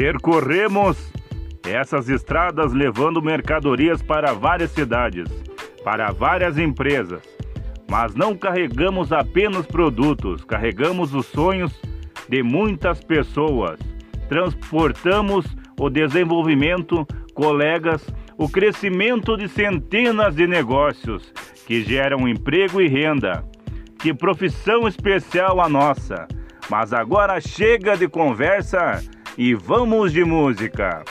Percorremos essas estradas levando mercadorias para várias cidades, para várias empresas. Mas não carregamos apenas produtos, carregamos os sonhos de muitas pessoas. Transportamos o desenvolvimento, colegas, o crescimento de centenas de negócios que geram emprego e renda. Que profissão especial a nossa! Mas agora chega de conversa e vamos de música.